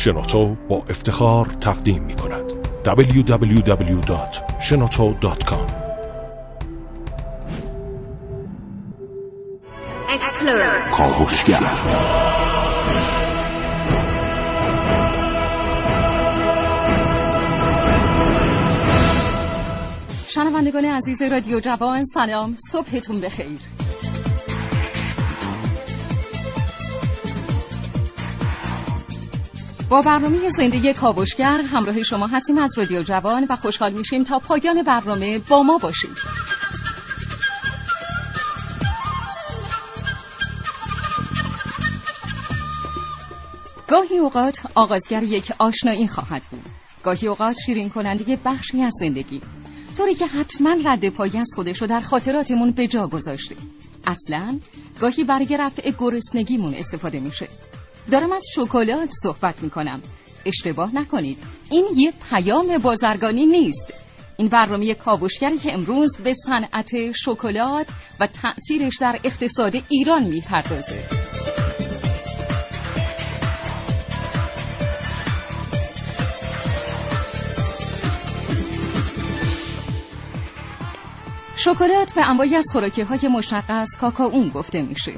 شنوتو با افتخار تقدیم می کند. www.shenoto.com کاوشگر. شنوندگان عزیز رادیو جوان سلام. صبحتون بخیر. با برنامه زندگی کاوشگر همراه شما هستیم از رادیو جوان و خوشحال میشیم تا پایان برنامه با ما باشید. گاهی اوقات آغازگر یک آشنایی خواهد بود. گاهی اوقات شیرین کننده بخشی از زندگی. طوری که حتما رد پایی از خودشو در خاطراتمون به جا گذاشته. اصلا گاهی برای رفع گرسنگیمون استفاده میشه. دارم از شکلات صحبت می‌کنم. اشتباه نکنید. این یه پیام بازرگانی نیست. این برنامه کاوشگری که امروز به صنعت شکلات و تأثیرش در اقتصاد ایران می‌پردازه. شکلات به انواعی از خوراکی های مشخص کاکائون گفته میشه.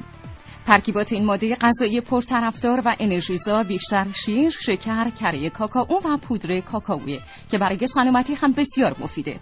ترکیبات این ماده غذایی پرطرفدار و انرژیزا بیشتر شیر، شکر، کره کاکائو و پودر کاکائویه که برای سلامتی هم بسیار مفیده.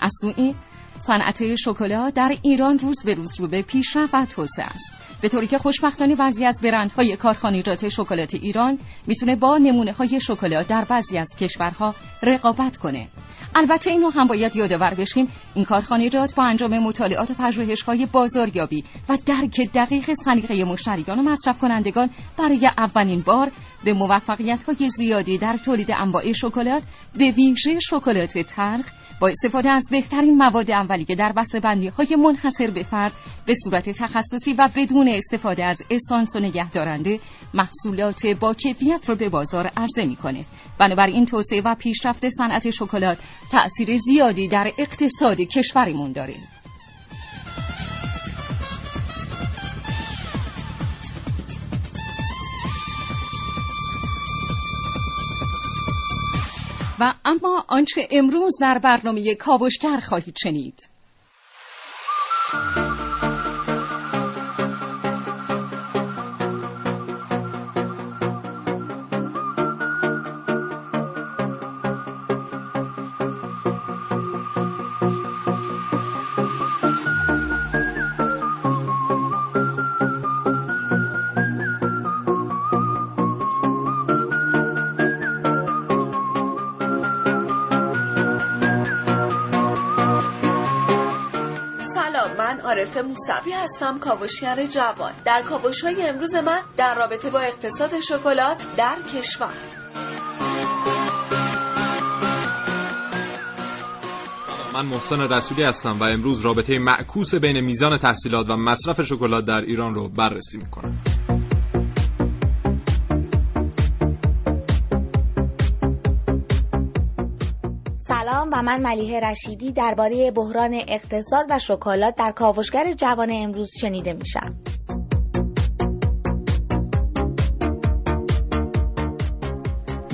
از سوی صنعت شکلات در ایران روز به روز رو به پیشرفت و توسعه است به طوری که خوشبختانه بعضی از برندهای کارخانجات شکلات ایران می‌تونه با نمونه های شکلات در بعضی از کشورها رقابت کنه البته اینو هم باید یادآور بشیم این کارخانجات با انجام مطالعات و پژوهش‌های بازاریابی و درک دقیق سلیقه مشتریان و مصرف کنندگان برای اولین بار به موفقیت‌های زیادی در تولید انواع شکلات به ویژه شکلات تلخ با استفاده از بهترین مواد اولیه در بندی های منحصر به فرد به صورت تخصصی و بدون استفاده از اسانس و نگهدارنده محصولات با کیفیت را به بازار عرضه می‌کنه. بنابراین توسعه و پیشرفت صنعت شکلات تأثیر زیادی در اقتصاد کشورمون داره. و اما آنچه امروز در برنامه کاوشگر خواهید شنید. عارف موسوی هستم کاوشگر جوان. در کاوش های امروز من در رابطه با اقتصاد شکلات در کشور. من محسن رسولی هستم و امروز رابطه معکوس بین میزان تحصیلات و مصرف شکلات در ایران رو بررسی می‌کنم. من ملیه رشیدی درباره بحران اقتصاد و شکلات در کاوشگر جوان امروز شنیده میشم.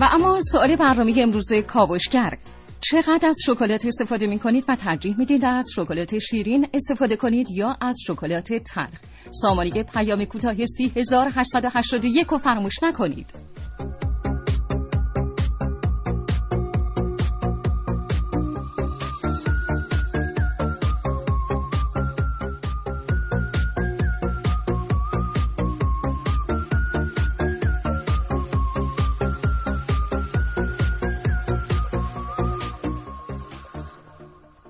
و اما سوال برنامه امروز کاوشگر. چقدر از شکلات استفاده می کنید و ترجیح می‌دید از شکلات شیرین استفاده کنید یا از شکلات تلخ؟ سامانه پیام کوتاه 3881 رو فراموش نکنید.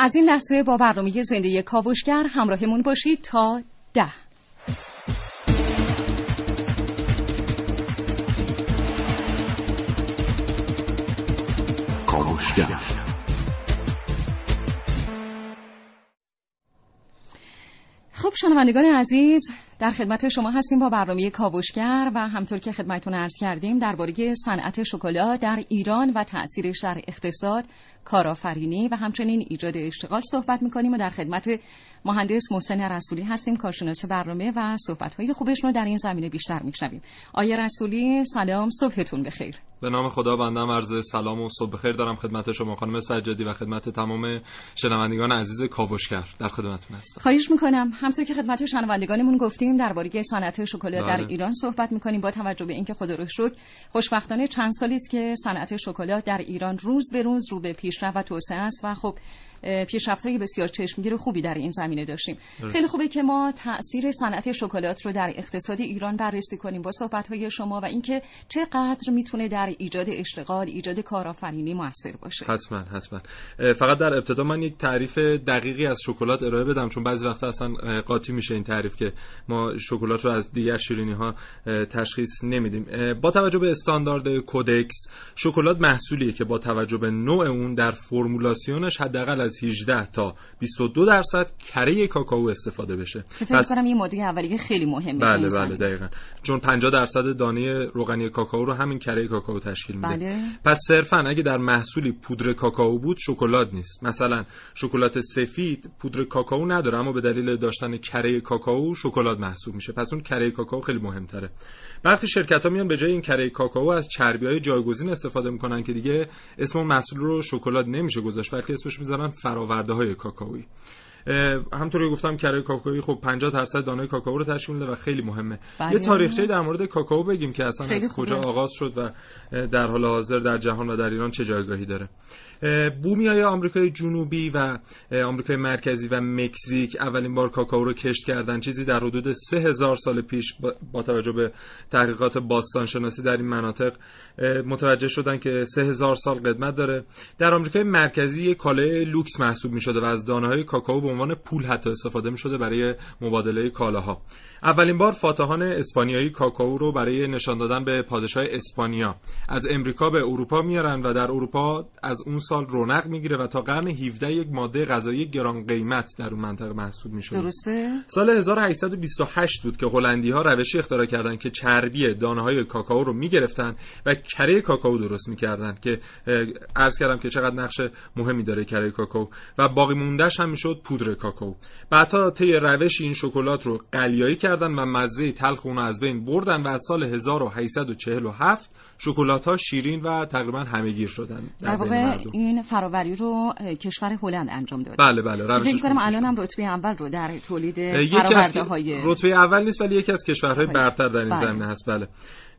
از این لحظه با برنامه زندگی کاوشگر همراهمون باشید تا ده. کاوشگر. خب شنوندگان عزیز در خدمت شما هستیم با برنامه کاوشگر و همطور که خدمتتون عرض کردیم درباره صنعت شکلات در ایران و تأثیرش در اقتصاد کارآفرینی و همچنین ایجاد اشتغال صحبت می‌کنیم و در خدمت مهندس محسن رسولی هستیم کارشناس برنامه و صحبت‌های خوبش رو در این زمینه بیشتر میشنویم. آیه رسولی سلام صبحتون بخیر. به نام خدا بندم عرض سلام و صبح بخیر دارم خدمت شما خانم سجادی و خدمت تمام شنوندگان عزیز کاوشگر در خدمتتون هستم. خواهش می‌کنم. همطور که خدمت شنوندگانمون گفتیم درباره صنعت شکلات در بله. ایران صحبت می‌کنیم با توجه به اینکه خدا رو شکر خوشبختانه چند سالی است که صنعت شکلات در ایران روز به روز رو به پیشرفت و توسعه است و خب های بسیار چشمگیر خوبی در این زمینه داشتیم. خیلی خوبه که ما تاثیر صنعت شکلات رو در اقتصاد ایران بررسی کنیم با های شما و اینکه چقدر می‌تونه در ایجاد اشتغال ایجاد کارآفرینی موثر باشه. حتما حتما. فقط در ابتدا من یک تعریف دقیقی از شکلات ارائه بدم چون بعضی وقتا اصلا قاطی میشه این تعریف که ما شکلات رو از دیگر شیرینی ها تشخیص نمیدیم. با توجه به استاندارد کودکس شکلات محصولیه که با توجه به نوع اون در فرمولاسیونش حداقل از 18 تا 22 درصد کره کاکائو استفاده بشه. پس کنم این ماده اولیه خیلی مهمه بله بله دقیقا. چون 50 درصد دانه روغنی کاکائو رو همین کره کاکائو تشکیل میده. بله. پس صرفا اگه در محصولی پودر کاکائو بود شکلات نیست. مثلا شکلات سفید پودر کاکائو نداره اما به دلیل داشتن کره کاکائو شکلات محسوب میشه. پس اون کره کاکائو خیلی مهمتره. برخی شرکت ها میان به جای این کره کاکائو از چربی های جایگزین استفاده می‌کنن که دیگه اسم محصول رو شکلات نمیشه گذاشت بلکه اسمش می‌ذارن فراورده های کاکائویی همطوری گفتم کره کاکائویی خب 50 درصد دانه کاکائو رو تشکیل میده و خیلی مهمه. بله. یه تاریخچه در مورد کاکائو بگیم که اصلا از کجا آغاز شد و در حال حاضر در جهان و در ایران چه جایگاهی داره. بومی های آمریکای جنوبی و آمریکای مرکزی و مکزیک اولین بار کاکائو رو کشت کردن. چیزی در حدود 3000 سال پیش با توجه به تحقیقات باستان شناسی در این مناطق متوجه شدن که 3000 سال قدمت داره. در آمریکای مرکزی یک کالای لوکس محسوب می شده و از دانه های کاکائو به عنوان پول حتی استفاده می شده برای مبادله کالاها. اولین بار فاتحان اسپانیایی کاکائو رو برای نشان دادن به پادشاه اسپانیا. از امریکا به اروپا میارن و در اروپا از اون سال رونق می‌گیره و تا قرن 17 یک ماده غذایی گران قیمت در اون منطقه محسوب می‌شد درسته؟ سال 1828 بود که هلندی ها روشی اختراع کردن که چربی دانه های کاکائو رو می‌گرفتن و کره کاکائو درست می‌کردن که عرض کردم که چقدر نقش مهمی داره کره کاکائو و باقی موندهش هم می‌شد پودر کاکائو. بعدها طی روش این شکلات رو قلیایی کردن و مزه تلخ اون از بین بردن و از سال 1847 شکلات ها شیرین و تقریبا همهگیر شدن در, واقع این فراوری رو کشور هلند انجام داد بله بله روش فکر کنم الان هم رتبه اول رو در تولید فراورده های رتبه اول نیست ولی یکی از کشورهای برتر در این بله. زمینه هست. بله.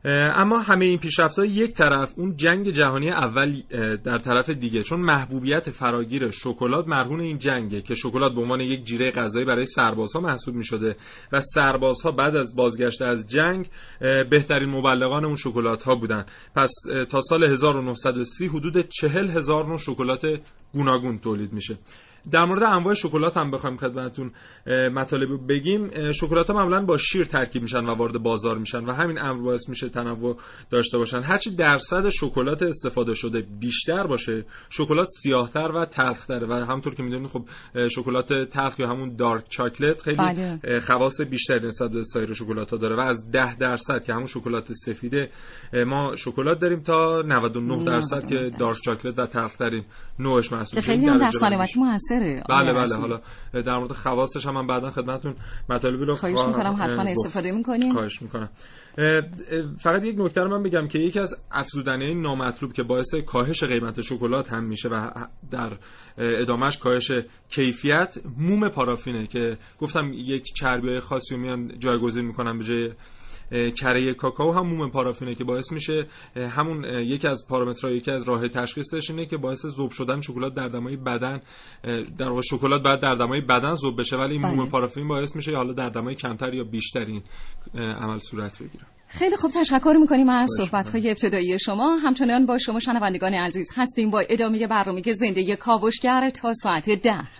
اما همه این پیشرفت‌ها یک طرف اون جنگ جهانی اول در طرف دیگه چون محبوبیت فراگیر شکلات مرهون این جنگه که شکلات به عنوان یک جیره غذایی برای سربازها محسوب می شده و سربازها بعد از بازگشت از جنگ بهترین مبلغان اون شکلات ها بودن. پس تا سال 1930 حدود چهل هزار نوع شکلات گوناگون تولید میشه. در مورد انواع شکلات هم بخوایم خدمتتون مطالب بگیم. شکلات ها معمولا با شیر ترکیب میشن و وارد بازار میشن و همین امر باعث میشه تنوع داشته باشن. هرچی درصد شکلات استفاده شده بیشتر باشه شکلات سیاهتر و تلختره و همونطور که می‌دونید خب شکلات تلخ یا همون دارک چاکلت خیلی بله. خواص بیشتری نسبت به سایر شکلات ها داره و از 10 درصد که همون شکلات سفیده ما شکلات داریم تا 99 درصد که دارک چاکلت و تلخترین نوعش محسوب میشه خیلی هم در سلامتی موثره بله بله حالا در مورد خواصش هم من بعدا خدمتتون مطالبی رو خواهش می‌کنم حتما استفاده می‌کنیم. خواهش می‌کنم. فقط یک نکته رو من بگم که یکی از افزودنه نامطلوب که باعث کاهش قیمت شکلات هم میشه و در ادامهش کاهش کیفیت موم پارافینه که گفتم یک چربی خاصی رو میان جایگزین می‌کنن به جای کره کاکائو هم موم پارافینه که باعث میشه همون یکی از پارامترهای یکی از راه تشخیصش اینه که باعث ذوب شدن شکلات در دمای بدن در واقع شکلات بعد در دمای بدن ذوب بشه ولی این موم بله. پارافین باعث میشه حالا در دمای کمتر یا بیشتری عمل صورت بگیره. خیلی خوب تشکر می‌کنیم از صحبت های ابتدایی شما. همچنان با شما شنوندگان عزیز هستیم با ادامه برنامه زنده کاوشگر تا ساعت ده.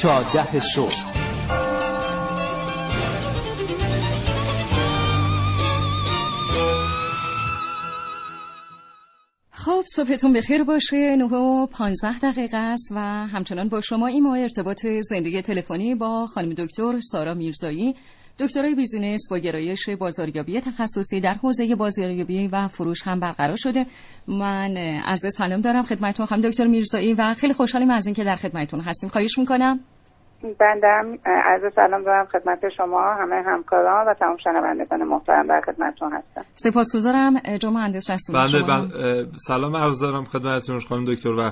تا ده صبح. خب صبحتون بخیر باشه. 9 و 15 دقیقه است و همچنان با شما این ارتباط زندگی تلفنی با خانم دکتر سارا میرزایی. دکترای بیزینس با گرایش بازاریابی تخصصی در حوزه بازاریابی و فروش هم برقرار شده. من عرض سلام دارم خدمتتون خانم دکتر میرزایی و خیلی خوشحالیم از اینکه در خدمتتون هستیم. خواهش می‌کنم. بندم. عرض سلام دارم خدمت شما همه همکاران و تمام شنوندگان محترم در خدمتتون هستم. سپاسگزارم. جو مهندس رسمی بله شما سلام عرض دارم خدمتتون خانم دکتر و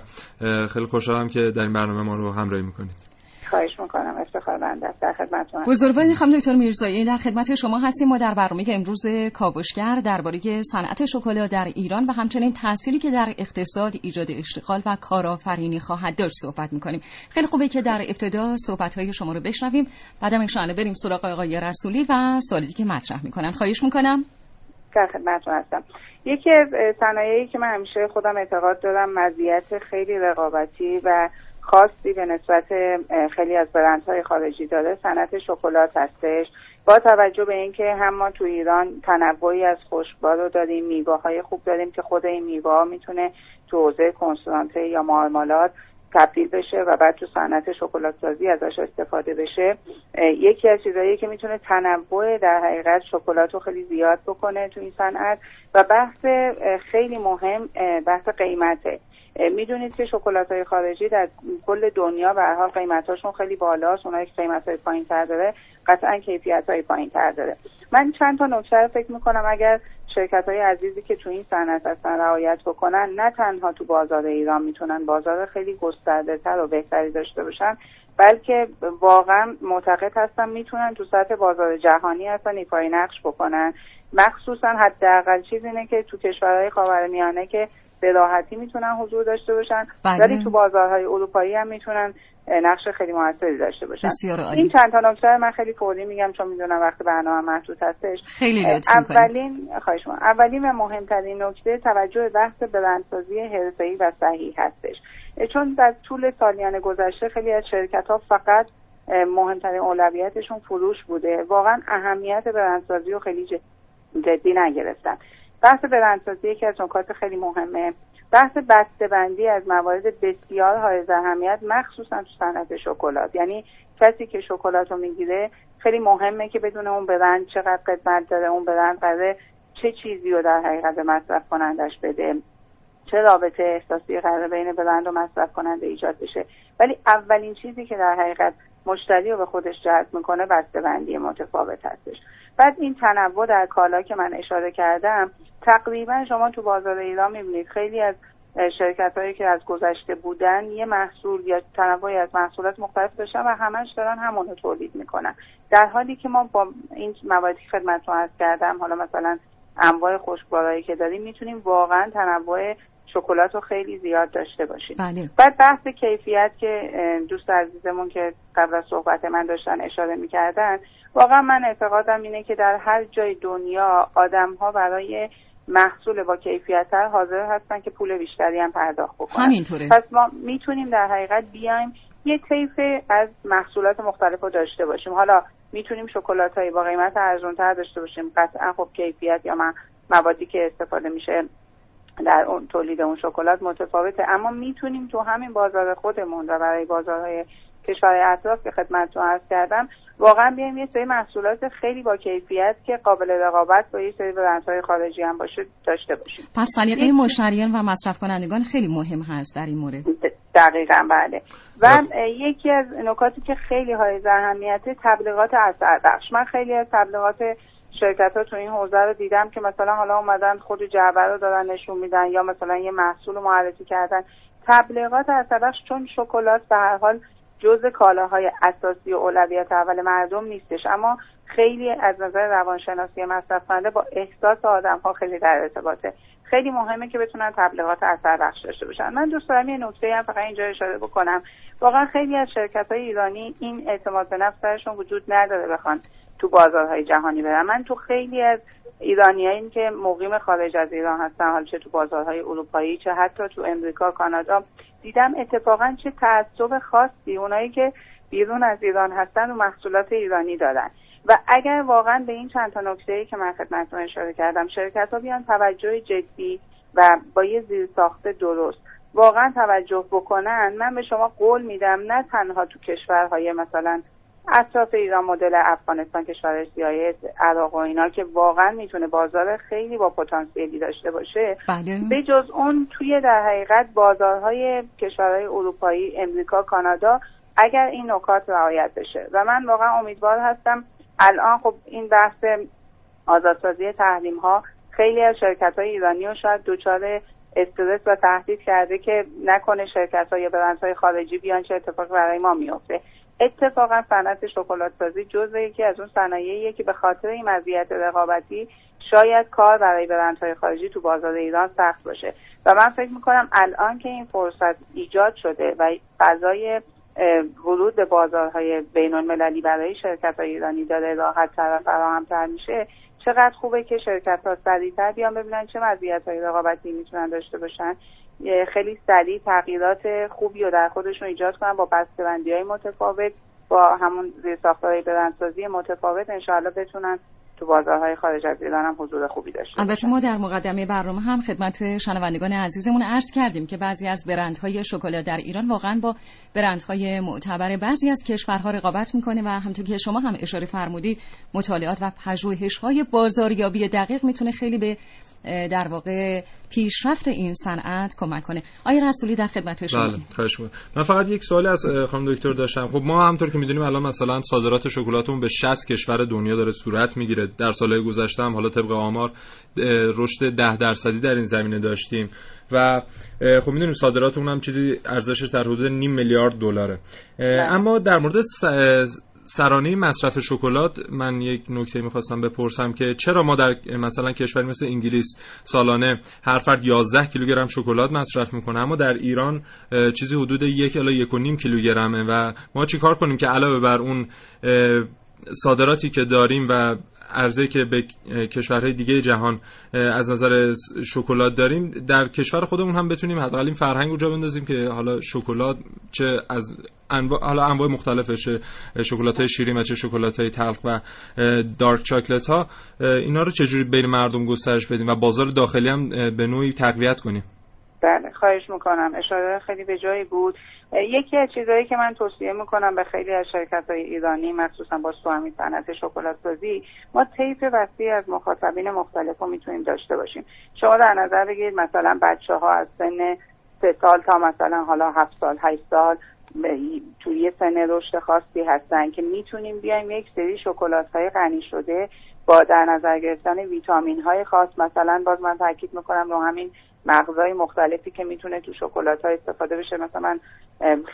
خیلی خوشحالم که در این برنامه ما رو همراهی می‌کنید. خواهش می‌کنم. افتخار بنده در خدمتتون. بزرگواری خانم دکتر میرزایی در خدمت شما هستیم. ما در برنامه امروز کاوشگر درباره صنعت شکلات در ایران و همچنین تأثیری که در اقتصاد ایجاد اشتغال و کارآفرینی خواهد داشت صحبت می‌کنیم. خیلی خوبه که در ابتدا صحبت های شما رو بشنویم. بعدم ان بریم سراغ آقای رسولی و سوالی که مطرح می‌کنن. خواهش می‌کنم. در خدمتتون هستم. یکی از صنایعی که من همیشه خودم اعتقاد دارم مزیت خیلی رقابتی و خاصی به نسبت خیلی از برندهای خارجی داره صنعت شکلات هستش. با توجه به اینکه هم ما تو ایران تنوعی از خوشبا رو داریم میوه های خوب داریم که خود این میوه می‌تونه تو حوزه کنسولانته یا مارمالات تبدیل بشه و بعد تو صنعت شکلات سازی ازش استفاده بشه. یکی از چیزهایی که می‌تونه تنوع در حقیقت شکلات رو خیلی زیاد بکنه تو این صنعت و بحث خیلی مهم بحث قیمته. می‌دونید که شکلات های خارجی در کل دنیا به حال قیمتاشون خیلی بالاست. اونایی که قیمت های پایین تر داره قطعا کیفیت های پایین تر داره. من چند تا نکته رو فکر می‌کنم اگر شرکت های عزیزی که تو این صنعت هستن رعایت بکنن نه تنها تو بازار ایران می‌تونن بازار خیلی گسترده تر و بهتری داشته باشن. بلکه واقعا معتقد هستم می‌تونن تو سطح بازار جهانی هستن ایفای نقش بکنن. مخصوصا حداقل چیز اینه که تو کشورهای خاورمیانه که به راحتی می‌تونن حضور داشته باشن بله. ولی تو بازارهای اروپایی هم می‌تونن نقش خیلی موثری داشته باشن. این چند تا نکته من خیلی فوری میگم چون می‌دونم وقت برنامه محدود هستش. خیلی اولین خواهش من اولین و مهمترین نکته توجه بحث برندسازی حرفه‌ای و صحیح هستش. چون در طول سالیان گذشته خیلی از شرکت ها فقط مهمترین اولویتشون فروش بوده. واقعا اهمیت برندسازی رو خیلی جدی نگرفتن. بحث برندسازی یکی از نکات خیلی مهمه. بحث بندی از موارد بسیار های اهمیت مخصوصا تو صنعت شکلات. یعنی کسی که شکلات رو می‌گیره خیلی مهمه که بدون اون برند چقدر قدمت داره اون برند قراره چه چیزی رو در حقیقت مصرف کنندش بده. چه رابطه احساسی قرار بین برند و مصرف کننده ایجاد بشه. ولی اولین چیزی که در حقیقت مشتری رو به خودش جذب می‌کنه بندی متفاوت هستش. بعد این تنوع در کالا که من اشاره کردم تقریبا شما تو بازار ایران می‌بینید خیلی از شرکت هایی که از گذشته بودن یه محصول یا تنوعی از محصولات مختلف داشتن و همش دارن همون رو تولید می‌کنن. در حالی که ما با این مواردی خدمت رو از کردم حالا مثلا انواع خشکبارایی که داریم می‌تونیم واقعا تنوع شکلات رو خیلی زیاد داشته باشیم. بله. بعد بحث کیفیت که دوست عزیزمون که قبل از صحبت من داشتن اشاره می‌کردن واقعا من اعتقادم اینه که در هر جای دنیا آدم ها برای محصول با کیفیت حاضر هستن که پول بیشتری هم پرداخت بکنن. همینطوره. پس ما می‌تونیم در حقیقت بیایم یه طیف از محصولات مختلف رو داشته باشیم. حالا می‌تونیم شکلات با قیمت ارزونتر داشته باشیم. قطعا خب کیفیت یا موادی که استفاده میشه در اون تولید اون شکلات متفاوته. اما می‌تونیم تو همین بازار خودمون و برای بازارهای کشورهای اطراف که خدمتتون عرض کردم واقعا بیایم یه سری محصولات خیلی با کیفیت که قابل رقابت با یه سری برندهای خارجی هم باشه داشته باشیم. پس سلیقه مشتریان و مصرف کنندگان خیلی مهم هست در این مورد. دقیقا بله. و یکی از نکاتی که خیلی های اهمیت تبلیغات اثر بخش من خیلی از تبلیغات شرکت ها تو این حوزه رو دیدم که مثلا حالا اومدن خود جعبه رو دارن نشون میدن یا مثلا یه محصول رو معرفی کردن. تبلیغات اثر چون شکلات به هر حال جز کالاهای اساسی و اولویت اول مردم نیستش. اما خیلی از نظر روانشناسی مصرف با احساس آدم ها خیلی در ارتباطه. خیلی مهمه که بتونن تبلیغات اثر بخش داشته باشن. من دوست دارم یه نکته هم فقط اینجا اشاره بکنم. واقعا خیلی از شرکت های ایرانی این اعتماد به نفس درشون وجود نداره بخوان تو بازارهای جهانی برن. من تو خیلی از ایرانیایی که مقیم خارج از ایران هستن حالا چه تو بازارهای اروپایی چه حتی تو امریکا کانادا دیدم اتفاقا چه تعصب خاصی اونایی که بیرون از ایران هستن و محصولات ایرانی دارن. و اگر واقعا به این چند تا نکته ای که من خدمتتون اشاره کردم شرکت ها بیان توجه جدی و با یه ساخته درست واقعا توجه بکنن من به شما قول میدم نه تنها تو کشورهای مثلا اطراف ایران مدل افغانستان کشور سیاه عراق و اینا که واقعا می‌تونه بازار خیلی با پتانسیلی داشته باشه بله. به جز اون توی در حقیقت بازارهای کشورهای اروپایی امریکا کانادا اگر این نکات رعایت بشه و من واقعا امیدوار هستم الان خب این بحث آزادسازی تحریم ها خیلی از شرکت های ایرانی رو شاید دچار استرس و تهدید کرده که نکنه شرکت های یا های خارجی بیان چه اتفاقی برای ما میفته. اتفاقا صنعت شکلات سازی جزء یکی از اون صنایعیه که به خاطر این مزیت رقابتی شاید کار برای برندهای خارجی تو بازار ایران سخت باشه. و من فکر می‌کنم الان که این فرصت ایجاد شده و فضای ورود به بازارهای بین المللی برای شرکت های ایرانی داره راحت تر و فراهمتر میشه. چقدر خوبه که شرکت ها سریعتر بیان ببینن چه مزیت های رقابتی می‌تونن داشته باشن. خیلی سریع تغییرات خوبی رو در خودشون ایجاد کنن با بسته‌بندی های متفاوت با همون زیرساختهای برندسازی متفاوت. انشاءالله بتونن تو بازارهای خارج از ایران هم حضور خوبی داشته البته ما در مقدمه برنامه هم خدمت شنوندگان عزیزمون عرض کردیم که بعضی از برندهای شکلات در ایران واقعا با برندهای معتبر بعضی از کشورها رقابت می‌کنه و همونطور که شما هم اشاره فرمودید مطالعات و پژوهش‌های بازاریابی دقیق می‌تونه خیلی به در واقع پیشرفت این صنعت کمک کنه. آیا رسولی در خدمت شما بله خواهش من فقط یک سوالی از خانم دکتر داشتم. خب ما همطور که می‌دونیم الان مثلا صادرات شکلاتمون به 60 کشور دنیا داره صورت می‌گیره. در سالهای گذشته هم حالا طبق آمار رشد 10 درصدی در این زمینه داشتیم. و خب می‌دونیم صادراتمون هم چیزی ارزشش در حدود نیم میلیارد دلاره. بله. اما در مورد سرانه مصرف شکلات من یک نکته می‌خواستم بپرسم که چرا ما در مثلا کشوری مثل انگلیس سالانه هر فرد 11 کیلوگرم شکلات مصرف می‌کنه اما در ایران چیزی حدود یک الی یک و نیم کیلوگرمه و ما چیکار کنیم که علاوه بر اون صادراتی که داریم و عرضه که به کشورهای دیگه جهان از نظر شکلات داریم در کشور خودمون هم بتونیم حداقل این فرهنگ رو جا بندازیم که حالا شکلات چه از انواع حالا انواع مختلفش شکلات های شیرین و چه شکلات های تلخ و دارک چاکلت ها اینا رو چجوری بین مردم گسترش بدیم و بازار داخلی هم به نوعی تقویت کنیم؟ بله خواهش می‌کنم. اشاره خیلی به جایی بود. یکی از چیزهایی که من توصیه می‌کنم به خیلی از شرکت های ایرانی مخصوصا با همین صنعت شکلات سازی ما طیف وسیع از مخاطبین مختلف رو می‌تونیم داشته باشیم. شما در نظر بگیرید مثلا بچه ها از سن سه سال تا مثلا حالا هفت سال هشت سال توی یه سن رشد خاصی هستن که می‌تونیم بیایم یک سری شکلات های غنی شده با در نظر گرفتن ویتامین های خاص. مثلا باز من تاکید می‌کنم رو همین مغزهای مختلفی که می‌تونه تو شکلات ها استفاده بشه. مثلا من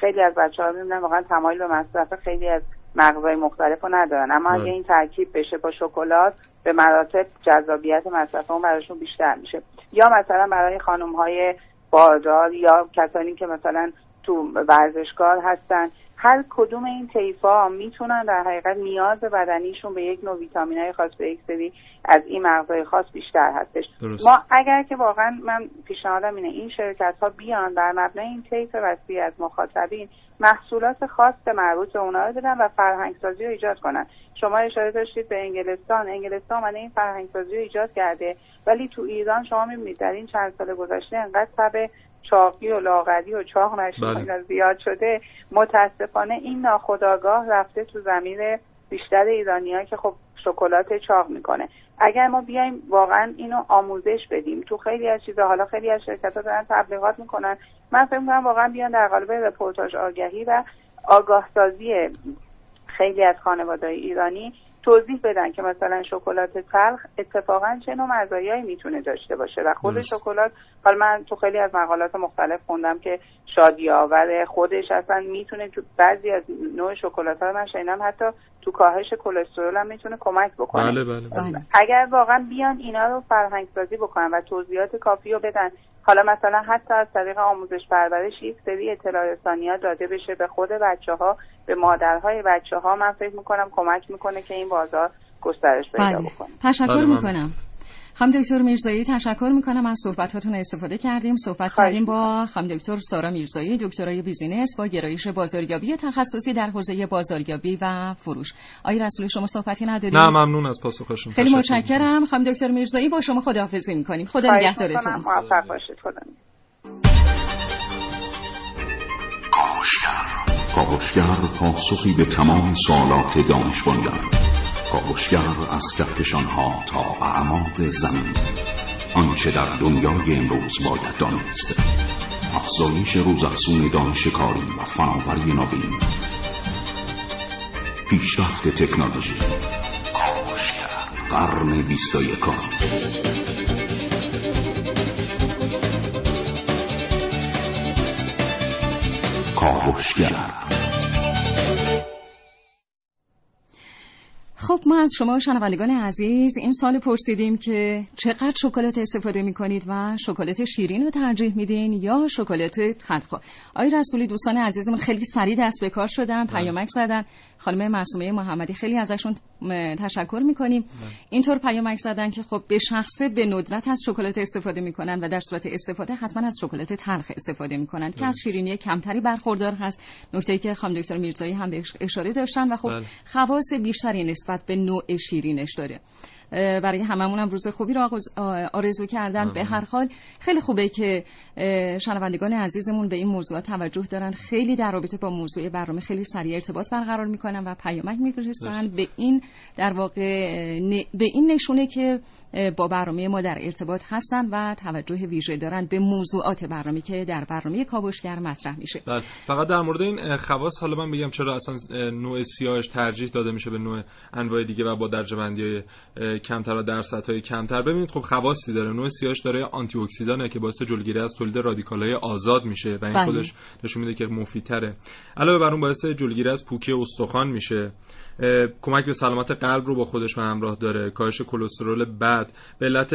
خیلی از بچه ها می‌بینم واقعا تمایل به مصرف خیلی از مغزهای مختلف رو ندارن. اما اگه بله. این ترکیب بشه با شکلات به مراتب جذابیت مصرف اون براشون بیشتر میشه. یا مثلا برای خانم های باردار یا کسانی که مثلا تو ورزشکار هستن. هر کدوم این طیفا می‌تونن در حقیقت نیاز بدنیشون به یک نوع ویتامین های خاص به یک سری از این مغزهای خاص بیشتر هستش. ما اگر که واقعا من پیشنهادم اینه این شرکت ها بیان در مبنای این طیف وسیع از مخاطبین محصولات خاص مربوط به اونا رو بدن و فرهنگ سازی رو ایجاد کنن. شما اشاره داشتید به انگلستان. انگلستان من این فرهنگ سازی رو ایجاد کرده. ولی تو ایران شما می‌بینید در این چند سال گذشته انقدر تب چاقی و لاغری و چاق بله. زیاد شده متاسفانه این ناخداگاه رفته تو زمین بیشتر ایرانیا که خب شکلات چاق می‌کنه اگر ما بیایم واقعا اینو آموزش بدیم تو خیلی از چیزا حالا خیلی از شرکت ها دارن تبلیغات می‌کنن من فکر می‌کنم واقعا بیان در قالب رپورتاج آگهی و آگاه سازی خیلی از خانواده ایرانی توضیح بدن که مثلا شکلات تلخ اتفاقا چه نوع مزایایی می‌تونه داشته باشه. و خود شکلات حالا من تو خیلی از مقالات مختلف خوندم که شادی آور خودش اصلا می‌تونه تو بعضی از نوع شکلات ها من شنیدم حتی تو کاهش کلسترول هم می‌تونه کمک بکنه. بله بله, بله. اگر واقعا بیان اینا رو فرهنگ سازی بکنن و توضیحات کافی رو بدن حالا مثلا حتی از طریق آموزش پرورش یک سری اطلاع رسانی داده بشه به خود بچه ها به مادرهای بچه ها من فکر می‌کنم کمک می‌کنه که این بازار گسترش پیدا بله. بکنه. تشکر بله می‌کنم. خانم دکتر میرزایی تشکر می‌کنم از صحبتاتون استفاده کردیم. صحبت کردیم با خانم دکتر سارا میرزایی دکترای بیزینس با گرایش بازاریابی تخصصی در حوزه بازاریابی و فروش. آقای رسول شما صحبتی ندارید نه ممنون از پاسخشون. خیلی متشکرم. خانم دکتر میرزایی با شما خداحافظی می‌کنیم. خدا نگهدارتون. موفق باشید. خدا کاوشگر. پاسخی به تمام سوالات دانش کاوشگر از ها تا اعماق زمین. آنچه در دنیای امروز باید دانست. افزایش روزافزون دانش کاری و فناوری نوین. پیشرفت تکنولوژی. کاوشگر قرن بیست و کاوشگر خب ما از شما شنوندگان عزیز این سال پرسیدیم که چقدر شکلات استفاده می کنید و شکلات شیرین رو ترجیح میدین یا شکلات تلخ آقای رسولی دوستان عزیزمون خیلی سریع دست به کار شدن بله. پیامک زدن خانم معصومه محمدی خیلی ازشون تشکر می‌کنیم بله. اینطور پیامک زدن که خب به شخصه به ندرت از شکلات استفاده می‌کنن و در صورت استفاده حتما از شکلات تلخ استفاده می‌کنن که از شیرینی کمتری برخوردار هست نکته که خانم دکتر میرزایی هم به اشاره داشتن و خب بله. خواص بیشتری نسبت به نوع شیرینش داره. برای هممون هم روز خوبی رو آرزو کردن به هر حال خیلی خوبه که شنوندگان عزیزمون به این موضوع توجه دارن. خیلی در رابطه با موضوع برنامه خیلی سریع ارتباط برقرار می‌کنن و پیامک میفرستن. به این در واقع به این نشونه که با برنامه ما در ارتباط هستن و توجه ویژه دارن به موضوعات برنامه که در برنامه کاوشگر مطرح میشه. بله. فقط در مورد این خواص حالا من بگم چرا اصلا نوع سیاهش ترجیح داده میشه به نوع انواع دیگه و با درجه های کمتر و درصدهای کمتر. ببینید خب خواصی داره. نوع سیاهش داره آنتی اکسیدانه که باعث جلوگیری از تولید رادیکال‌های آزاد میشه و این بله. خودش نشون میده که مفیدتره. علاوه بر اون باعث جلوگیری از پوکی استخوان میشه. کمک به سلامت قلب رو با خودش به همراه داره. کاهش کلسترول بد. به علت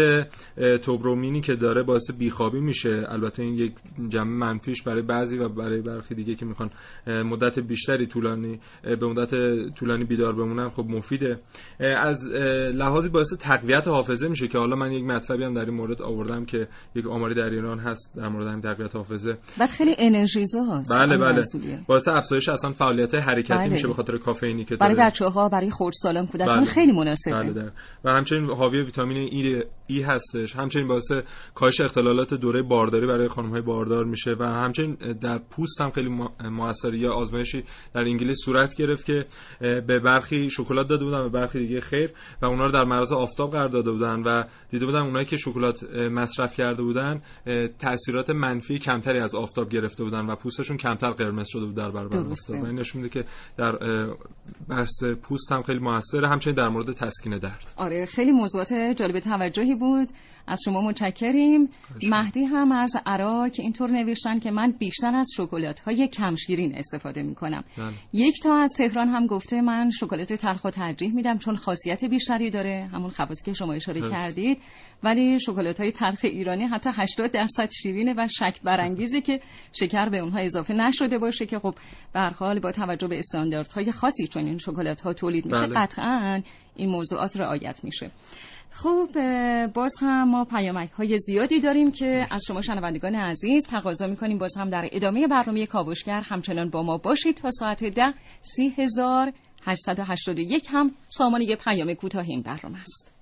توبرومینی که داره باعث بیخوابی میشه. البته این یک جمع منفیش برای بعضی و برای برخی دیگه که می‌خوان مدت بیشتری طولانی به مدت طولانی بیدار بمونن خب مفیده. از لحاظی باعث تقویت حافظه میشه که حالا من یک مطلبی هم در این مورد آوردم که یک آماری در ایران هست در مورد همین تقویت حافظه. بعد خیلی انرژیزا هست بله. بله باعث افزایش اصلا فعالیت حرکتی بله. میشه به خاطر کافئینی که برای بچه ها برای خردسالان کودکان بله. خیلی مناسبه. بله و همچنین حاوی ویتامین ای, ای هستش. همچنین باعث کاهش اختلالات دوره بارداری برای خانم های باردار میشه و همچنین در پوست هم خیلی موثر یا آزمایشی در انگلیس صورت گرفت که به برخی شکلات داده بودن به برخی دیگه خیر و اونا رو در معرض آفتاب قرار داده بودن و دیده بودن اونایی که شکلات مصرف کرده بودن تاثیرات منفی کمتری از آفتاب گرفته بودن و پوستشون کمتر قرمز شده بود در برابر آفتاب. این نشون میده که در بحث پوست هم خیلی موثره همچنین در مورد تسکین درد. آره خیلی موضوعات جالب توجهی بود. از شما متشکریم. مهدی هم از عراق اینطور نوشتن که من بیشتر از شکلات های کم شیرین استفاده می کنم بله. یک تا از تهران هم گفته من شکلات تلخ و ترجیح میدم چون خاصیت بیشتری داره. همون خواصی که شما اشاره کردید. ولی شکلات های تلخ ایرانی حتی 80 درصد شیرینه و شک برانگیزه که شکر به اونها اضافه نشده باشه که خب به حال با توجه به استانداردهای خاصی چون این شکلات ها تولید میشه بله. قطعا این موضوعات رعایت میشه. خب باز هم ما پیامک های زیادی داریم که از شما شنوندگان عزیز تقاضا می‌کنیم. باز هم در ادامه برنامه کاوشگر همچنان با ما باشید تا ساعت ده سی هزار یک هم سامانه پیام کوتاه این برنامه است.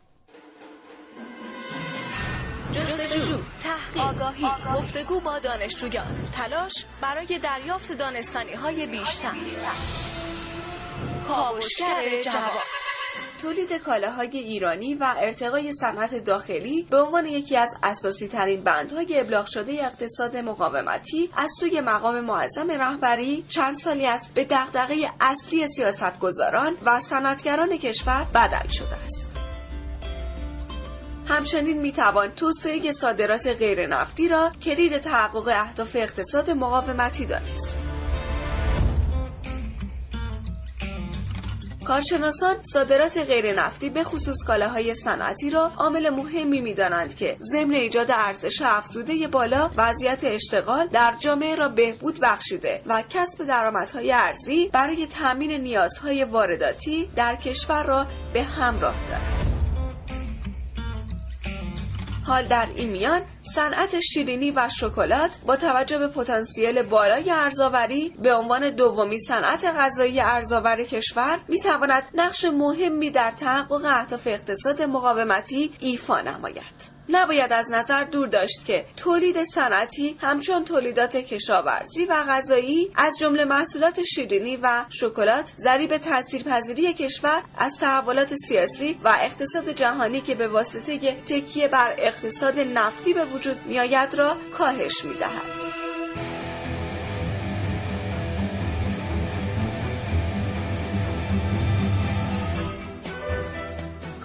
جستجو، تحقیق، آگاهی، گفتگو با دانشجویان، تلاش برای دریافت دانستانی های بیشتر. کاوشگر جواب تولید کالاهای ایرانی و ارتقای صنعت داخلی به عنوان یکی از اساسی ترین بندهای ابلاغ شده اقتصاد مقاومتی از سوی مقام معظم رهبری چند سالی است به دغدغه اصلی سیاستگزاران و صنعتگران کشور بدل شده است. همچنین می‌توان توسعه صادرات غیر نفتی را کلید تحقق اهداف اقتصاد مقاومتی دانست. کارشناسان صادرات غیر نفتی به خصوص کالاهای صنعتی را عامل مهمی می‌دانند که ضمن ایجاد ارزش افزوده بالا وضعیت اشتغال در جامعه را بهبود بخشیده و کسب درآمدهای ارزی برای تامین نیازهای وارداتی در کشور را به همراه دارد. حال در این میان صنعت شیرینی و شکلات با توجه به پتانسیل بالای ارزآوری به عنوان دومی صنعت غذایی ارزآور کشور می‌تواند نقش مهمی در تحقق اهداف اقتصاد مقاومتی ایفا نماید. نباید از نظر دور داشت که تولید صنعتی همچون تولیدات کشاورزی و غذایی از جمله محصولات شیرینی و شکلات ضریب تاثیرپذیری کشور از تحولات سیاسی و اقتصاد جهانی که به واسطه تکیه بر اقتصاد نفتی به وجود میآید را کاهش می‌دهد.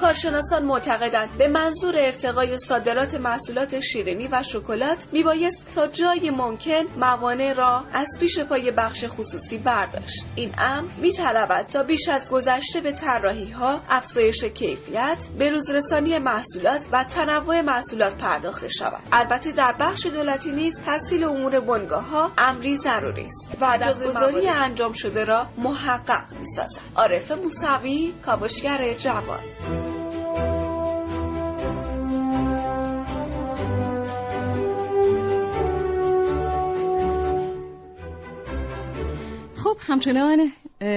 کارشناسان معتقدند به منظور ارتقای صادرات محصولات شیرینی و شکلات میبایست تا جای ممکن موانع را از پیش پای بخش خصوصی برداشت. این امر میطلبد تا بیش از گذشته به طراحی ها افزایش کیفیت به روزرسانی محصولات و تنوع محصولات پرداخته شود. البته در بخش دولتی نیز تسهیل امور بنگاه ها امری ضروری است و گذاری انجام شده را محقق می‌سازد. عارف موسوی کاوشگر جوان. خب همچنان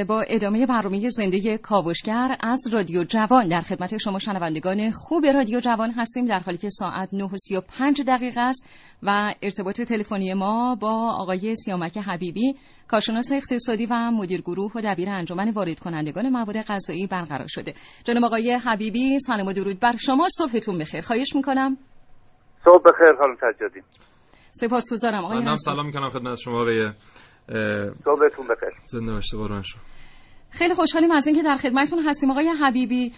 با ادامه برنامه زنده کاوشگر از رادیو جوان در خدمت شما شنوندگان خوب رادیو جوان هستیم. در حالی که ساعت 9:35 دقیقه است و ارتباط تلفنی ما با آقای سیامک حبیبی کارشناس اقتصادی و مدیر گروه و دبیر انجمن وارد کنندگان مواد غذایی برقرار شده. جناب آقای حبیبی سلام و درود بر شما. صبحتون بخیر. خواهش می‌کنم. صبح بخیر خانم سجادی سپاسگزارم آقای سلام می‌کنم خدمت شما آقای صبحتون بخیر. زنده باشید قربان شما خیلی خوشحالیم از اینکه در خدمتتون هستیم. آقای حبیبی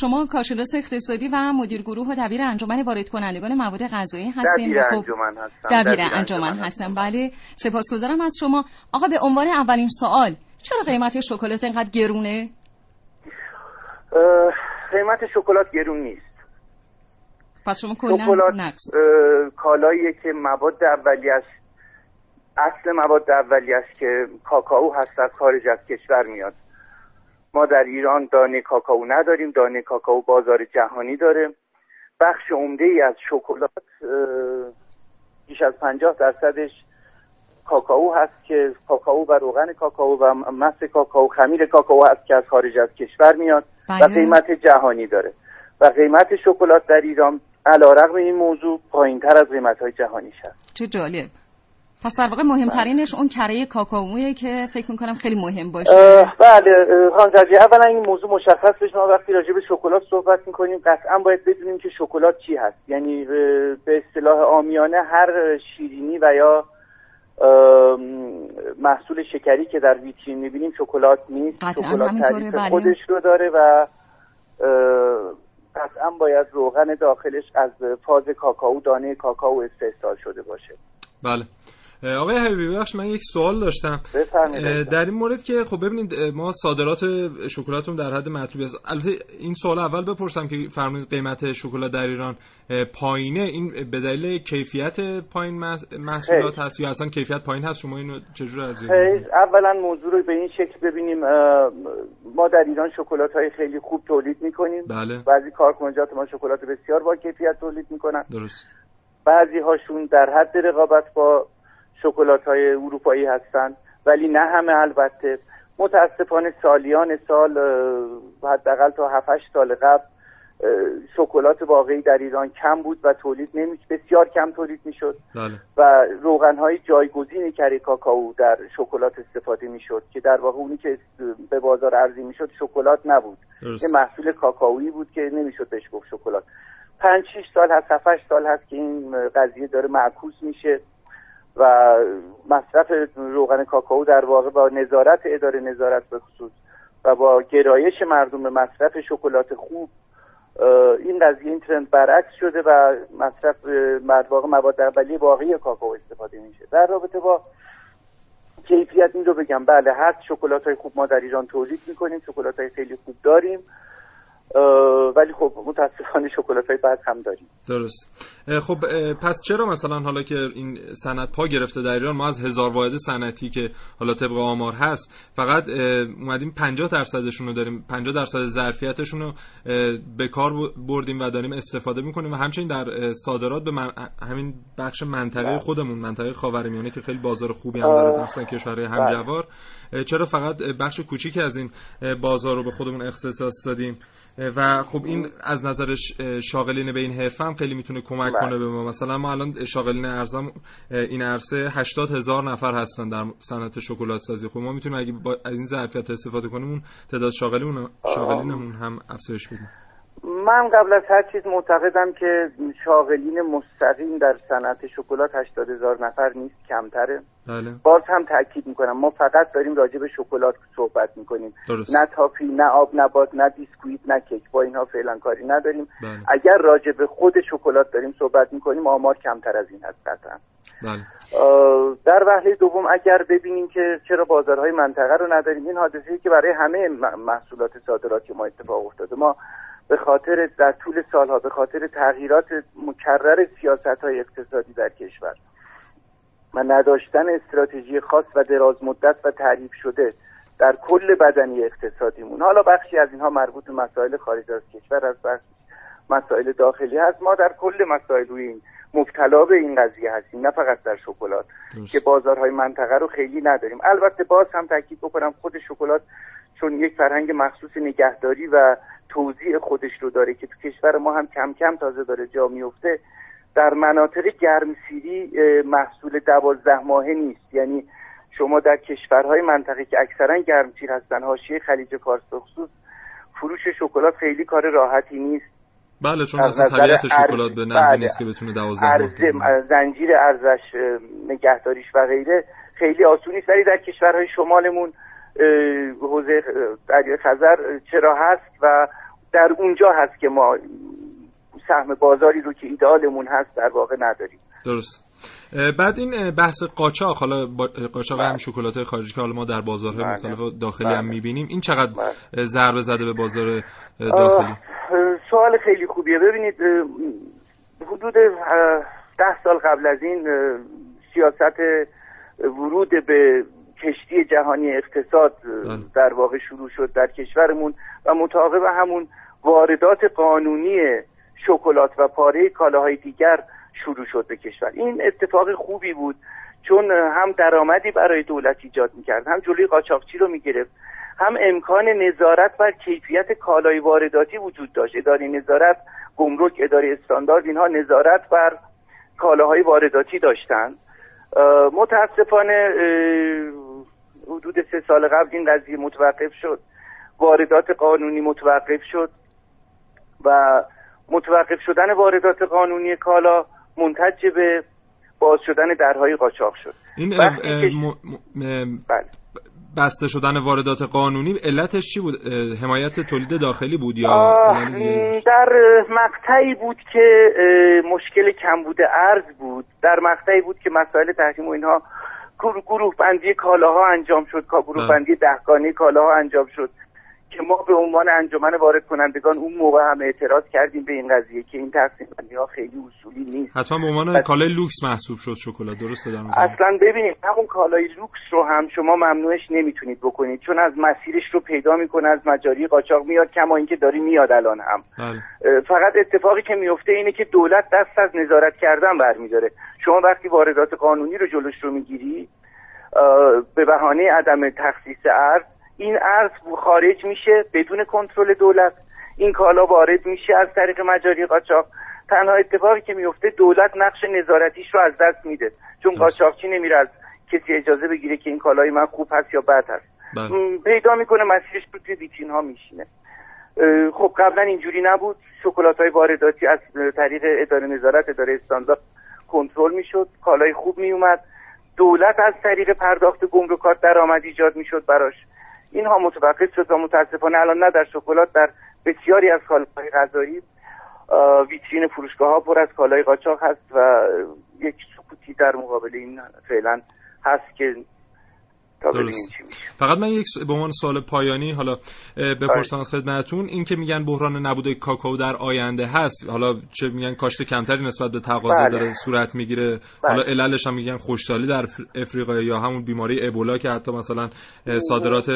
شما کارشناس اقتصادی و مدیر گروه و دبیر انجمن وارد کنندگان مواد غذایی هستیم. دبیر خب انجمن هستم دبیر انجمن هستم. بله سپاسگزارم از شما. آقا به عنوان اولین سوال چرا قیمت شکلات اینقدر گرونه؟ قیمت شکلات گرون نیست. پس شما کلا نقص. کالاییه که مواد اولیه‌اش اصل مواد اولی است که کاکائو هست از خارج از کشور میاد. ما در ایران دانه کاکائو نداریم. دانه کاکائو بازار جهانی داره. بخش عمده ای از شکلات بیش از 50 درصدش کاکائو هست که کاکائو و روغن کاکائو و مس کاکائو خمیر کاکائو هست که از خارج از کشور میاد و بله. قیمت جهانی داره. و قیمت شکلات در ایران علیرغم این موضوع پایینتر از قیمت های جهانی شد چه جالب. پس در واقع مهمترینش اون کره کاکائویه که فکر می‌کنم خیلی مهم باشه. بله خانم اولا این موضوع مشخص بشه ما وقتی راجع به شکلات صحبت می‌کنیم قطعا باید بدونیم که شکلات چی هست. یعنی به اصطلاح آمیانه هر شیرینی و یا محصول شکری که در ویترین می‌بینیم شکلات نیست. شکلات تعریف بله. خودش رو داره و قطعا باید روغن داخلش از فاز کاکائو دانه کاکائو استحصال شده باشه. بله. آقای حبیبی بخش من یک سوال داشتم. در این مورد که خب ببینید ما صادرات شکلاتمون در حد مطلوبی است. البته این سوال اول بپرسم که فرمودید قیمت شکلات در ایران پایینه؟ این به دلیل کیفیت پایین محصولات هست یا اصلا کیفیت پایین هست؟ شما اینو چجور ارزیابی اولا موضوع رو به این شکل ببینیم ما در ایران شکلات های خیلی خوب تولید می‌کنیم. بله. بعضی کارکنجات ما شکلات بسیار با کیفیت تولید می‌کنن. درست. بعضی هاشون در حد رقابت با شکلات های اروپایی هستند ولی نه همه البته. متاسفانه سالیان سال حداقل تا 7 سال قبل شکلات واقعی در ایران کم بود و تولید نمی بسیار کم تولید می‌شد. بله. و روغن های جایگزین کره کاکائو در شکلات استفاده می‌شد که در واقع اونی که به بازار عرضه می‌شد شکلات نبود. یه محصول کاکائویی بود که نمی‌شد بهش گفت شکلات. پنج شیش سال هست هفت سال هست که این قضیه داره معکوس میشه. و مصرف روغن کاکائو در واقع با نظارت اداره نظارت به خصوص و با گرایش مردم به مصرف شکلات خوب این قضیه این ترند برعکس شده و مصرف واقع مواد اولیه واقعی کاکائو استفاده میشه. در رابطه با کیفیت این رو بگم. بله هست شکلات های خوب ما در ایران تولید می‌کنیم شکلات های خیلی خوب داریم. ولی خب متاسفانه شکلات های بعد هم داریم درست خب پس چرا مثلا حالا که این سنت پا گرفته در ایران ما از هزار واحد صنعتی که حالا طبق آمار هست فقط اومدیم 50 درصدشون رو داریم 50 درصد ظرفیتشون رو به کار بردیم و داریم استفاده می‌کنیم و همچنین در صادرات به همین بخش منطقه بله. خودمون منطقه خاورمیانه که خیلی بازار خوبی هم داره مثلا کشورهای بله. همجوار چرا فقط بخش کوچیکی از این بازار رو به خودمون اختصاص دادیم و خب این از نظر شاغلین به این حرفه هم خیلی می‌تونه کمک کنه به ما. مثلا ما الان شاغلین ارزم این عرصه 80 هزار نفر هستن در صنعت شکلات سازی. خب ما می‌تونیم اگه از این ظرفیت استفاده کنیم اون تعداد شاغلین شاغلینمون هم افزایش بدیم. من قبل از هر چیز معتقدم که شاغلین مستقیم در صنعت شکلات 80 هزار نفر نیست کمتره. بله. باز هم تاکید می‌کنم. ما فقط داریم راجع به شکلات صحبت می‌کنیم. نه تافی نه آب نبات نه بیسکویت نه کیک. با اینها فعلا کاری نداریم. بله. اگر راجع به خود شکلات داریم صحبت می‌کنیم آمار کمتر از این هست قطعا. بله. در وهله دوم اگر ببینیم که چرا بازارهای منطقه رو نداریم این حادثه که برای همه محصولات صادراتی ما اتفاق افتاده. ما به خاطر در طول سالها به خاطر تغییرات مکرر سیاست های اقتصادی در کشور و نداشتن استراتژی خاص و دراز مدت و تعریف شده در کل بدنی اقتصادیمون. حالا بخشی از اینها مربوط به مسائل خارج از کشور از بخش مسائل داخلی هست. ما در کل مسائل روی این مبتلا به این قضیه هستیم نه فقط در شکلات که بازارهای منطقه رو خیلی نداریم. البته باز هم تاکید بکنم خود شکلات چون یک فرهنگ مخصوص نگهداری و توضیح خودش رو داره که تو کشور ما هم کم کم تازه داره جا میفته در مناطق گرمسیری محصول دوازده ماهه نیست. یعنی شما در کشورهای منطقه که اکثرا گرمسیر هستن حاشیه خلیج فارس خصوص فروش شکلات خیلی کار راحتی نیست. بله چون اصلا طبیعت شکلات به نحوی بله. نیست که بتونه 12 ماه زنجیر ارزش نگهداریش و غیره خیلی آسونی نیست ولی در کشورهای شمالمون حوزه دریای خزر چرا هست و در اونجا هست که ما سهم بازاری رو که ایدالمون هست در واقع نداریم درست بعد این بحث قاچاق حالا قاچاق هم بله. شکلات خارجی که حالا ما در بازارهای بله. مختلف داخلی هم بله. می‌بینیم این چقدر ضربه زده به بازار داخلی سوال خیلی خوبیه ببینید حدود ده سال قبل از این سیاست ورود به کشتی جهانی اقتصاد در واقع شروع شد در کشورمون و مطابق همون واردات قانونی شکلات و پاره کالاهای دیگر شروع شد به کشور. این اتفاق خوبی بود چون هم درآمدی برای دولت ایجاد می‌کرد هم جلوی قاچاقچی رو می‌گرفت هم امکان نظارت بر کیفیت کالای وارداتی وجود داشت. اداره نظارت گمرک اداره استاندارد اینها نظارت بر کالاهای وارداتی داشتند. متاسفانه حدود سه سال قبل این قضیه متوقف شد. واردات قانونی متوقف شد و متوقف شدن واردات قانونی کالا منتج به باز شدن درهای قاچاق شد. این بله. بسته شدن واردات قانونی علتش چی بود؟ حمایت تولید داخلی بود یا در مقطعی بود که مشکل کمبود ارز بود. در مقطعی بود که مسائل تحریم و اینها گروه بندی کالاها انجام شد گروه بله. بندی دهگانه کالاها انجام شد که ما به عنوان انجمن وارد کنندگان اون موقع هم اعتراض کردیم به این قضیه که این تقسیم بندی ها خیلی اصولی نیست. حتما به عنوان کالای لوکس محسوب شد شکلات. درسته در اصلا ببینید همون کالای لوکس رو هم شما ممنوعش نمی‌تونید بکنید چون از مسیرش رو پیدا می‌کنه از مجاری قاچاق میاد کما اینکه داره میاد الان هم. بله. فقط اتفاقی که میفته اینه که دولت دست از نظارت کردن برمیداره. شما وقتی واردات قانونی رو جلوش رو می‌گیری به بهانه عدم تخصیص ارز این ارز خارج میشه بدون کنترل دولت. این کالا وارد میشه از طریق مجاری قاچاق. تنها اتفاقی که میفته دولت نقش نظارتیش رو از دست میده. چون قاچاقچی نمیره از کسی اجازه بگیره که این کالای من خوب هست یا بد هست. بله. پیدا می‌کنه مسیرش رو توی ویترین ها میشینه خب قبلا اینجوری نبود. شکلات های وارداتی از طریق اداره نظارت اداره استاندارد کنترل می‌شد. کالای خوب میومد دولت از طریق پرداخت گمرکات درآمد ایجاد می‌شد براش. اینها متوقف شد و متاسفانه الان نه در شکلات در بسیاری از کالاهای غذایی. ویترین فروشگاه ها پر از کالای قاچاق هست و یک سکوتی در مقابل این فعلا هست که فقط من یک به عنوان سوال پایانی حالا بپرسم از خدمتتون. این که میگن بحران نبوده کاکائو در آینده هست حالا چه میگن کاشت کمتری نسبت به تقاضا بله. داره صورت می‌گیره. بله. حالا عللش هم میگن خوشحالی در افریقا یا همون بیماری ابولا که حتی مثلا صادرات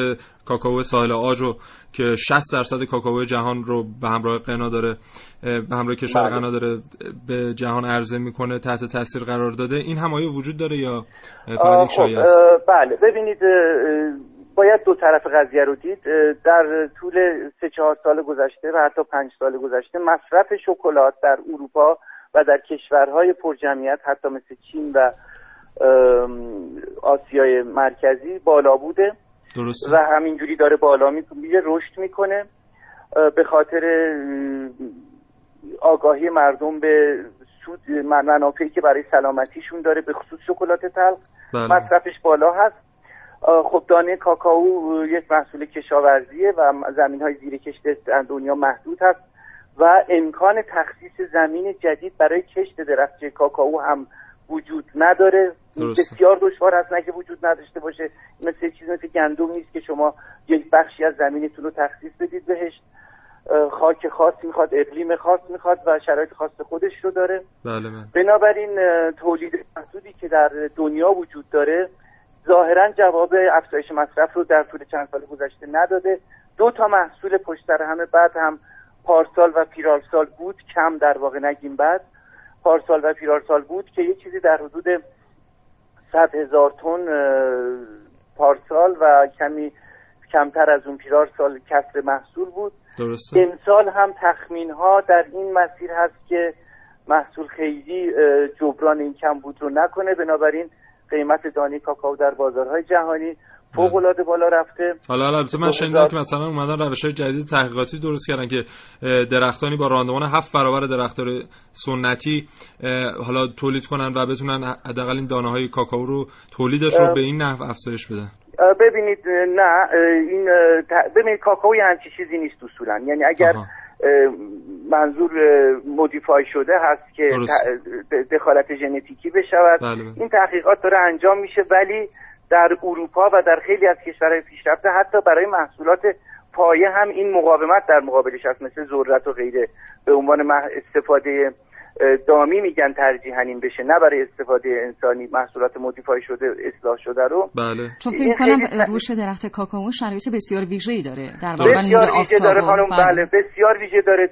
کاکائو ساحل آج رو که 60 درصد کاکائو جهان رو به همراه قنا داره به همراه کشور بله. قنا داره به جهان عرضه می‌کنه تحت تاثیر قرار داده. این همایی وجود داره یا فقط خب بله. ببینید باید دو طرف قضیه رو دید در طول سه چهار سال گذشته و حتی پنج سال گذشته مصرف شکلات در اروپا و در کشورهای پرجمعیت حتی مثل چین و آسیای مرکزی بالا بوده درسته. و همینجوری داره بالا میره رشد می‌کنه به خاطر آگاهی مردم به سود منافعی که برای سلامتیشون داره به خصوص شکلات تلخ بله. مصرفش بالا هست خب دانه کاکائو یک محصول کشاورزیه و زمین های زیر کشت در دنیا محدود هست و امکان تخصیص زمین جدید برای کشت درخت کاکائو هم وجود نداره. بسیار دشوار هست نه که وجود نداشته باشه. مثل چیز مثل گندم نیست که شما یک بخشی از زمینتون رو تخصیص بدید بهش. خاک خاص می‌خواد اقلیم خاص می‌خواد و شرایط خاص خودش رو داره. بله, بله. بنابراین تولید محدودی که در دنیا وجود داره ظاهرا جواب افزایش مصرف رو در طول چند سال گذشته نداده. دو تا محصول پشت سر همه بعد هم پارسال و پیرارسال بود کم در واقع نگیم بعد. پارسال و پیرارسال بود که یه چیزی در حدود صد هزار تن پارسال و کمی کمتر از اون پیرار سال کسر محصول بود. درسته. امسال هم تخمین ها در این مسیر هست که محصول خیلی جبران این کم بود رو نکنه. بنابراین قیمت دانی کاکاو در بازارهای جهانی فوق العاده بالا رفته. حالا البته من شنیدم که مثلا اومدن روش های جدید تحقیقاتی درست کردن که درختانی با راندمان هفت برابر درختار سنتی حالا تولید کنن و بتونن حداقل این دانه های کاکائو رو تولیدش رو به این نحو افزایش بدن. ببینید نه این ببینید کاکائو یه همچی چیزی نیست اصولا. یعنی اگر منظور مودیفای شده هست که دخالت ژنتیکی بشود. بله، بله. این تحقیقات داره انجام میشه ولی در اروپا و در خیلی از کشورهای پیشرفته حتی برای محصولات پایه هم این مقاومت در مقابلش هست مثل ذرت و غیره. به عنوان استفاده دامی میگن ترجیحاً این بشه نه برای استفاده انسانی محصولات مودیفای شده اصلاح شده رو. بله. چون فکر کنم روش درخت کاکائو شریط بسیار ویژه‌ای داره. در واقع بسیار ویژه داره خانم بله. بله بسیار ویژه داره.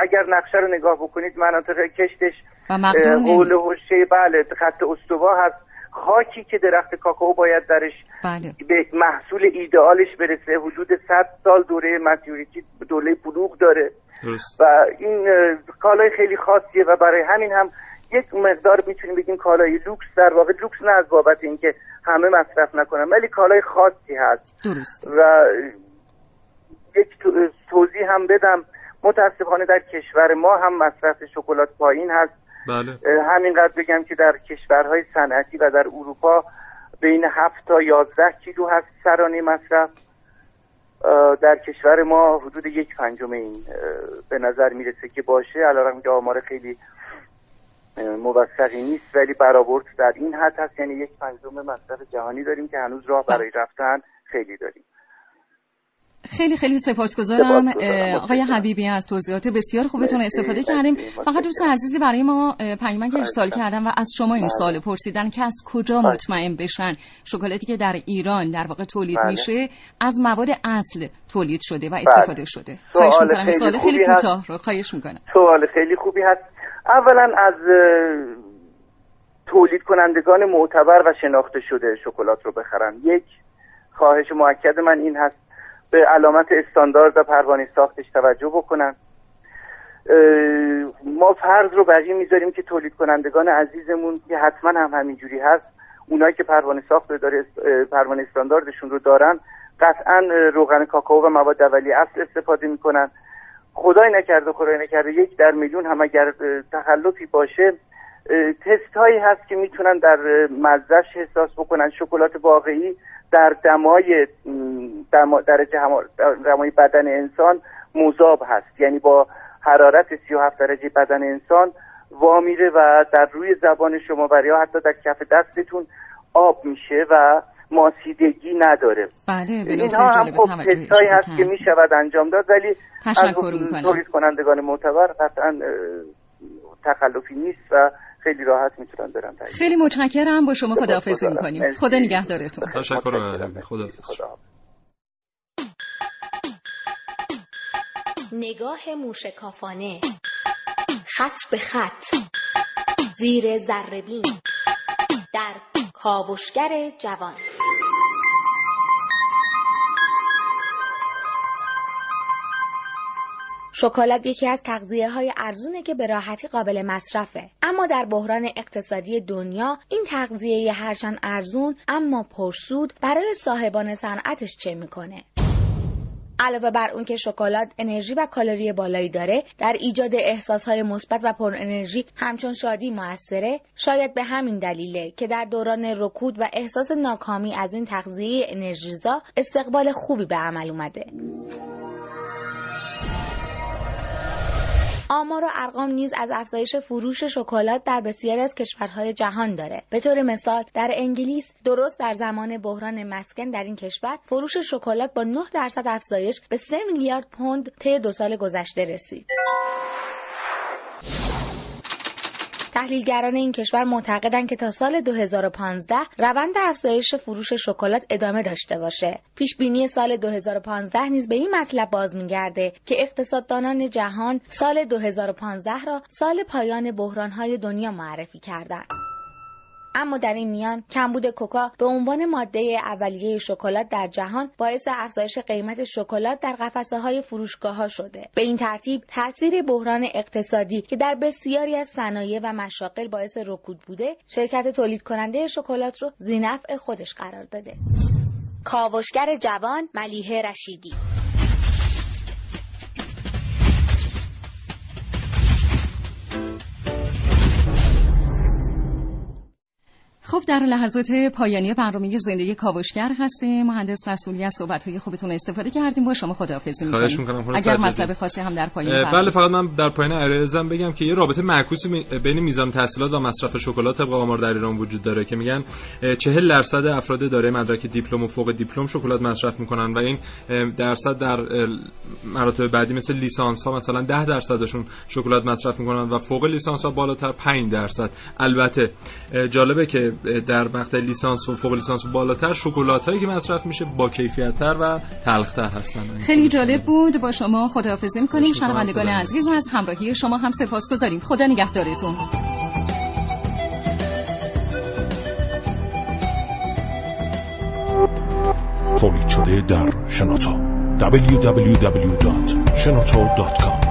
اگر نقشه رو نگاه بکنید مناطق کشتش و حول بله خط استوا هست. خاکی که درخت کاکائو باید درش بله. به محصول ایدئالش برسه حدود 100 سال دوره ماتیوریتی دوره بلوغ داره درست. و این کالای خیلی خاصیه و برای همین هم یک مقدار می‌تونیم بگیم کالای لوکس در واقع لوکس نه از بابت اینکه همه مصرف نکنن ولی کالای خاصی هست درست. و یک توضیح هم بدم متاسفانه در کشور ما هم مصرف شکلات پایین هست بله. همینقدر بگم که در کشورهای صنعتی و در اروپا بین 7 تا 11 کیلو هست سرانه مصرف. در کشور ما حدود یک پنجم این به نظر می‌رسه که باشه. الان که آمار خیلی موثقی نیست ولی برآورد در این حد هست. یعنی یک پنجم مصرف جهانی داریم که هنوز راه برای رفتن خیلی داریم. خیلی خیلی سپاسگزارم. آقای حبیبی از توضیحات بسیار خوبتون استفاده کردیم. فقط دوست عزیزی برای ما پیامک ارسال کردن و از شما این سوال پرسیدن که از کجا بله. مطمئن بشن شکلاتی که در ایران در واقع تولید بله. میشه از مواد اصل تولید شده و بله. استفاده شده. خواهش می‌کنم. سوال خیلی کوتاه رو خواهش می‌کنم. سوال خیلی خوبی هست. اولا از تولید کنندگان معتبر و شناخته شده شکلات رو بخرن. یک خواهش موکد من این هست به علامت استاندارد و پروانه ساختش توجه بکنن. ما فرض رو این می‌ذاریم که تولید کنندگان عزیزمون که حتما هم همینجوری هست اونایی که پروانه ساخت داره پروانه استانداردشون رو دارن قطعا روغن کاکائو و مواد اولیه اصل استفاده می‌کنن. خدای نکرده خدای نکرده یک در میلیون هم اگر تخلفی باشه تست هایی هست که می‌تونن در مزش حساس بکنن. شکلات واقعی در دمای درجه دمای بدن انسان مذاب هست. یعنی با حرارت 37 درجه بدن انسان وامیره و در روی زبان شما و یا حتی در کف دستتون آب میشه و ماسیدگی نداره. بله اینها هم خب تستایی هست که می‌شود انجام داد ولی از تولید کنندگان معتبر قطعا تخلفی نیست و خیلی راحت می‌تونن برن خیلی متشکرم. با شما خداحافظی می‌کنیم. خدا نگهدارتون. تشکر خدا نگاه موشکافانه. خط به خط. زیر زربین در کاوشگر جوان. شکلات یکی از تغذیه های ارزونه که به راحتی قابل مصرفه. اما در بحران اقتصادی دنیا این تغذیه هرچند ارزون اما پرسود برای صاحبان صنعتش چه می‌کنه؟ علاوه بر اون که شکلات انرژی و کالری بالایی داره در ایجاد احساسهای مثبت و پر انرژی همچون شادی موثره شاید به همین دلیله که در دوران رکود و احساس ناکامی از این تغذیه انرژیزا استقبال خوبی به عمل اومده. آمار و ارقام نیز از افزایش فروش شکلات در بسیاری از کشورهای جهان داره. به طور مثال در انگلیس درست در زمان بحران مسکن در این کشور فروش شکلات با 9 درصد افزایش به 3 میلیارد پوند طی دو سال گذشته رسید. تحلیلگران این کشور معتقدند که تا سال 2015 روند افزایش فروش شکلات ادامه داشته باشه. پیش بینی سال 2015 نیز به این مطلب باز میگرده که اقتصاددانان جهان سال 2015 را سال پایان بحرانهای دنیا معرفی کردند. اما در این میان کمبود کوکا به عنوان ماده اولیه شکلات در جهان باعث افزایش قیمت شکلات در قفسه های فروشگاه ها شده. به این ترتیب تاثیر بحران اقتصادی که در بسیاری از صنایع و مشاغل باعث رکود بوده شرکت تولید کننده شکلات رو زینفع خودش قرار داده. کاوشگر جوان ملیه رشیدی خب در لحظات پایانی برنامه زندگی کاوشگر هستیم. مهندس رسولی از های خوبتون استفاده کردیم. با شما خداحافظی می‌کنم خواهش می‌کنم اگر مطلب خاصی هم در پایان بله فقط من در پایان عرضم بگم که یه رابطه معکوسی بین میزان تحصیلات و مصرف شکلات طبق آمار در ایران وجود داره که میگن 40 درصد افراد داره مدرک دیپلم و فوق دیپلم شکلات مصرف می‌کنن و این درصد در مراتب بعدی مثل لیسانس ها مثلا 10 درصدشون شکلات مصرف می‌کنن و فوق لیسانس ها بالاتر 5 درصد. البته جالبه که در مقطع لیسانس و فوق لیسانس و بالاتر شکلات هایی که مصرف میشه با کیفیت تر و تلختر هستن. خیلی جالب بود. با شما خداحافظی می‌کنیم. شنوندگان عزیز از همراهی شما هم سپاسگزاریم. خدا نگهدارتون. تولید شده در شنوتو. www.shenoto.com